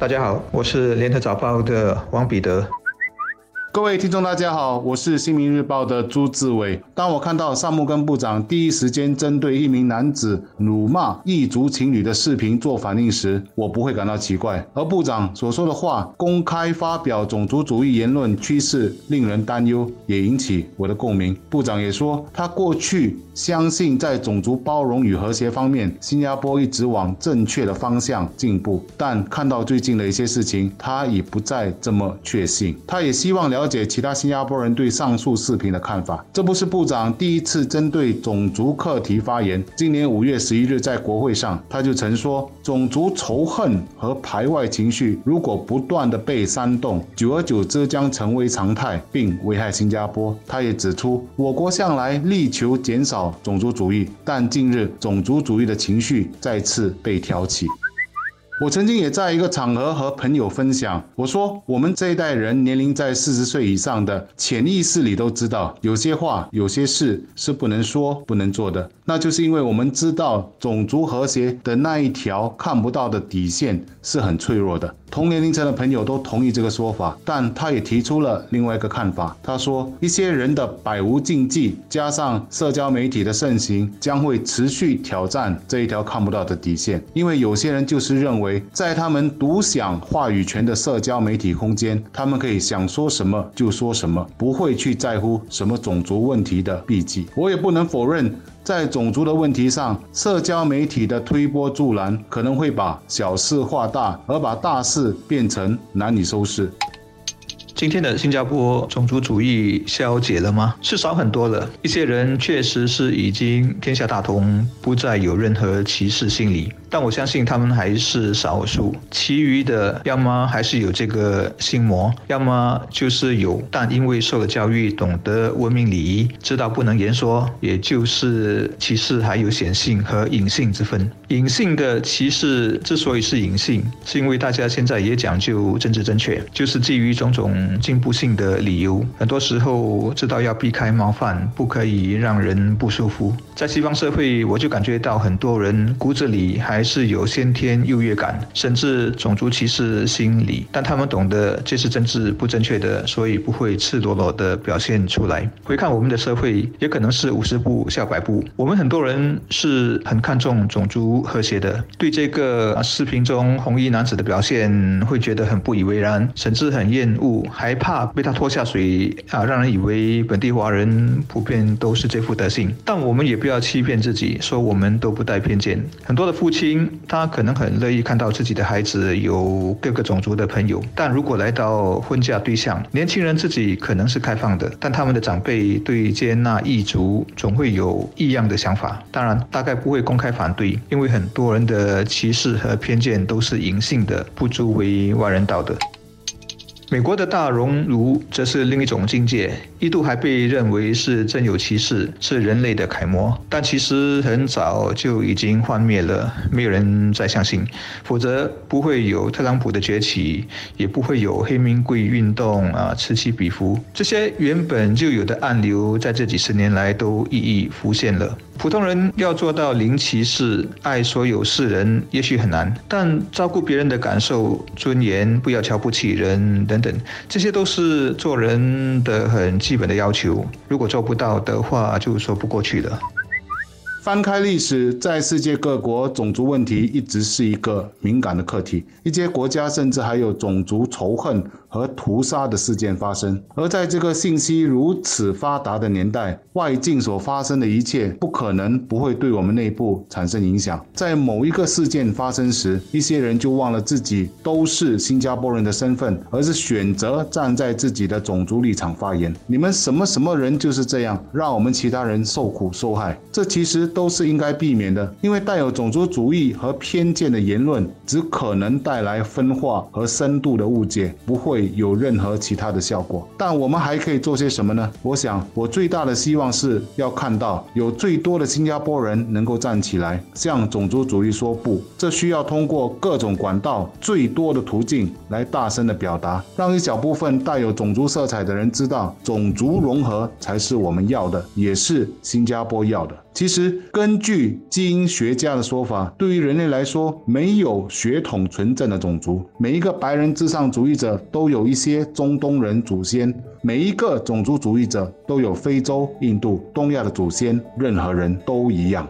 大家好，我是联合早报的王彼得。各位听众，大家好，我是新民日报的朱志伟。当我看到萨木根部长第一时间针对一名男子辱骂异族情侣的视频做反应时，我不会感到奇怪。而部长所说的话，公开发表种族主义言论趋势令人担忧，也引起我的共鸣。部长也说，他过去相信在种族包容与和谐方面，新加坡一直往正确的方向进步。但看到最近的一些事情，他已不再这么确信。他也希望了。了解其他新加坡人对上述视频的看法。这不是部长第一次针对种族课题发言。今年五月十一日，在国会上，他就曾说，种族仇恨和排外情绪如果不断的被煽动，久而久之将成为常态，并危害新加坡。他也指出，我国向来力求减少种族主义，但近日种族主义的情绪再次被挑起。我曾经也在一个场合和朋友分享，我说我们这一代人年龄在四十岁以上的，潜意识里都知道，有些话、有些事是不能说、不能做的。那就是因为我们知道种族和谐的那一条看不到的底线是很脆弱的。同年龄层的朋友都同意这个说法，但他也提出了另外一个看法。他说，一些人的百无禁忌，加上社交媒体的盛行，将会持续挑战这一条看不到的底线。因为有些人就是认为，在他们独享话语权的社交媒体空间，他们可以想说什么就说什么，不会去在乎什么种族问题的避忌。我也不能否认。在种族的问题上，社交媒体的推波助澜可能会把小事化大，而把大事变成难以收拾。今天的新加坡种族主义消解了吗？是少很多了。一些人确实是已经天下大同，不再有任何歧视心理。但我相信他们还是少数，其余的要么还是有这个心魔，要么就是有，但因为受了教育，懂得文明礼仪，知道不能言说，也就是歧视还有显性和隐性之分。隐性的歧视之所以是隐性，是因为大家现在也讲究政治正确，就是基于种种进步性的理由，很多时候知道要避开冒犯，不可以让人不舒服。在西方社会，我就感觉到很多人骨子里还。是有先天优越感，甚至种族歧视心理，但他们懂得这是政治不正确的，所以不会赤裸裸的表现出来。回看我们的社会，也可能是五十步笑百步。我们很多人是很看重种族和谐的，对这个视频中红衣男子的表现会觉得很不以为然，甚至很厌恶，还怕被他拖下水啊，让人以为本地华人普遍都是这副德性。但我们也不要欺骗自己，说我们都不带偏见。很多的父亲。他可能很乐意看到自己的孩子有各个种族的朋友，但如果来到婚嫁对象，年轻人自己可能是开放的，但他们的长辈对接纳异族总会有异样的想法。当然，大概不会公开反对，因为很多人的歧视和偏见都是隐性的，不足为外人道的。美国的大熔炉则是另一种境界，一度还被认为是真有其事，是人类的楷模。但其实很早就已经幻灭了，没有人再相信，否则不会有特朗普的崛起，也不会有黑名贵运动啊，此起彼伏。这些原本就有的暗流，在这几十年来都一一浮现了。普通人要做到零歧视、爱所有世人，也许很难，但照顾别人的感受、尊严，不要瞧不起人等等，这些都是做人的很基本的要求。如果做不到的话，就说不过去了。翻开历史，在世界各国，种族问题一直是一个敏感的课题。一些国家甚至还有种族仇恨和屠杀的事件发生。而在这个信息如此发达的年代，外境所发生的一切不可能不会对我们内部产生影响。在某一个事件发生时，一些人就忘了自己都是新加坡人的身份，而是选择站在自己的种族立场发言。你们什么什么人就是这样，让我们其他人受苦受害。这其实。都是应该避免的，因为带有种族主义和偏见的言论，只可能带来分化和深度的误解，不会会有任何其他的效果。但我们还可以做些什么呢？我想，我最大的希望是要看到有最多的新加坡人能够站起来，向种族主义说不。这需要通过各种管道、最多的途径来大声的表达，让一小部分带有种族色彩的人知道，种族融合才是我们要的，也是新加坡要的。其实，根据基因学家的说法，对于人类来说，没有血统纯正的种族。每一个白人至上主义者都有一些中东人祖先，每一个种族主义者都有非洲、印度、东亚的祖先，任何人都一样。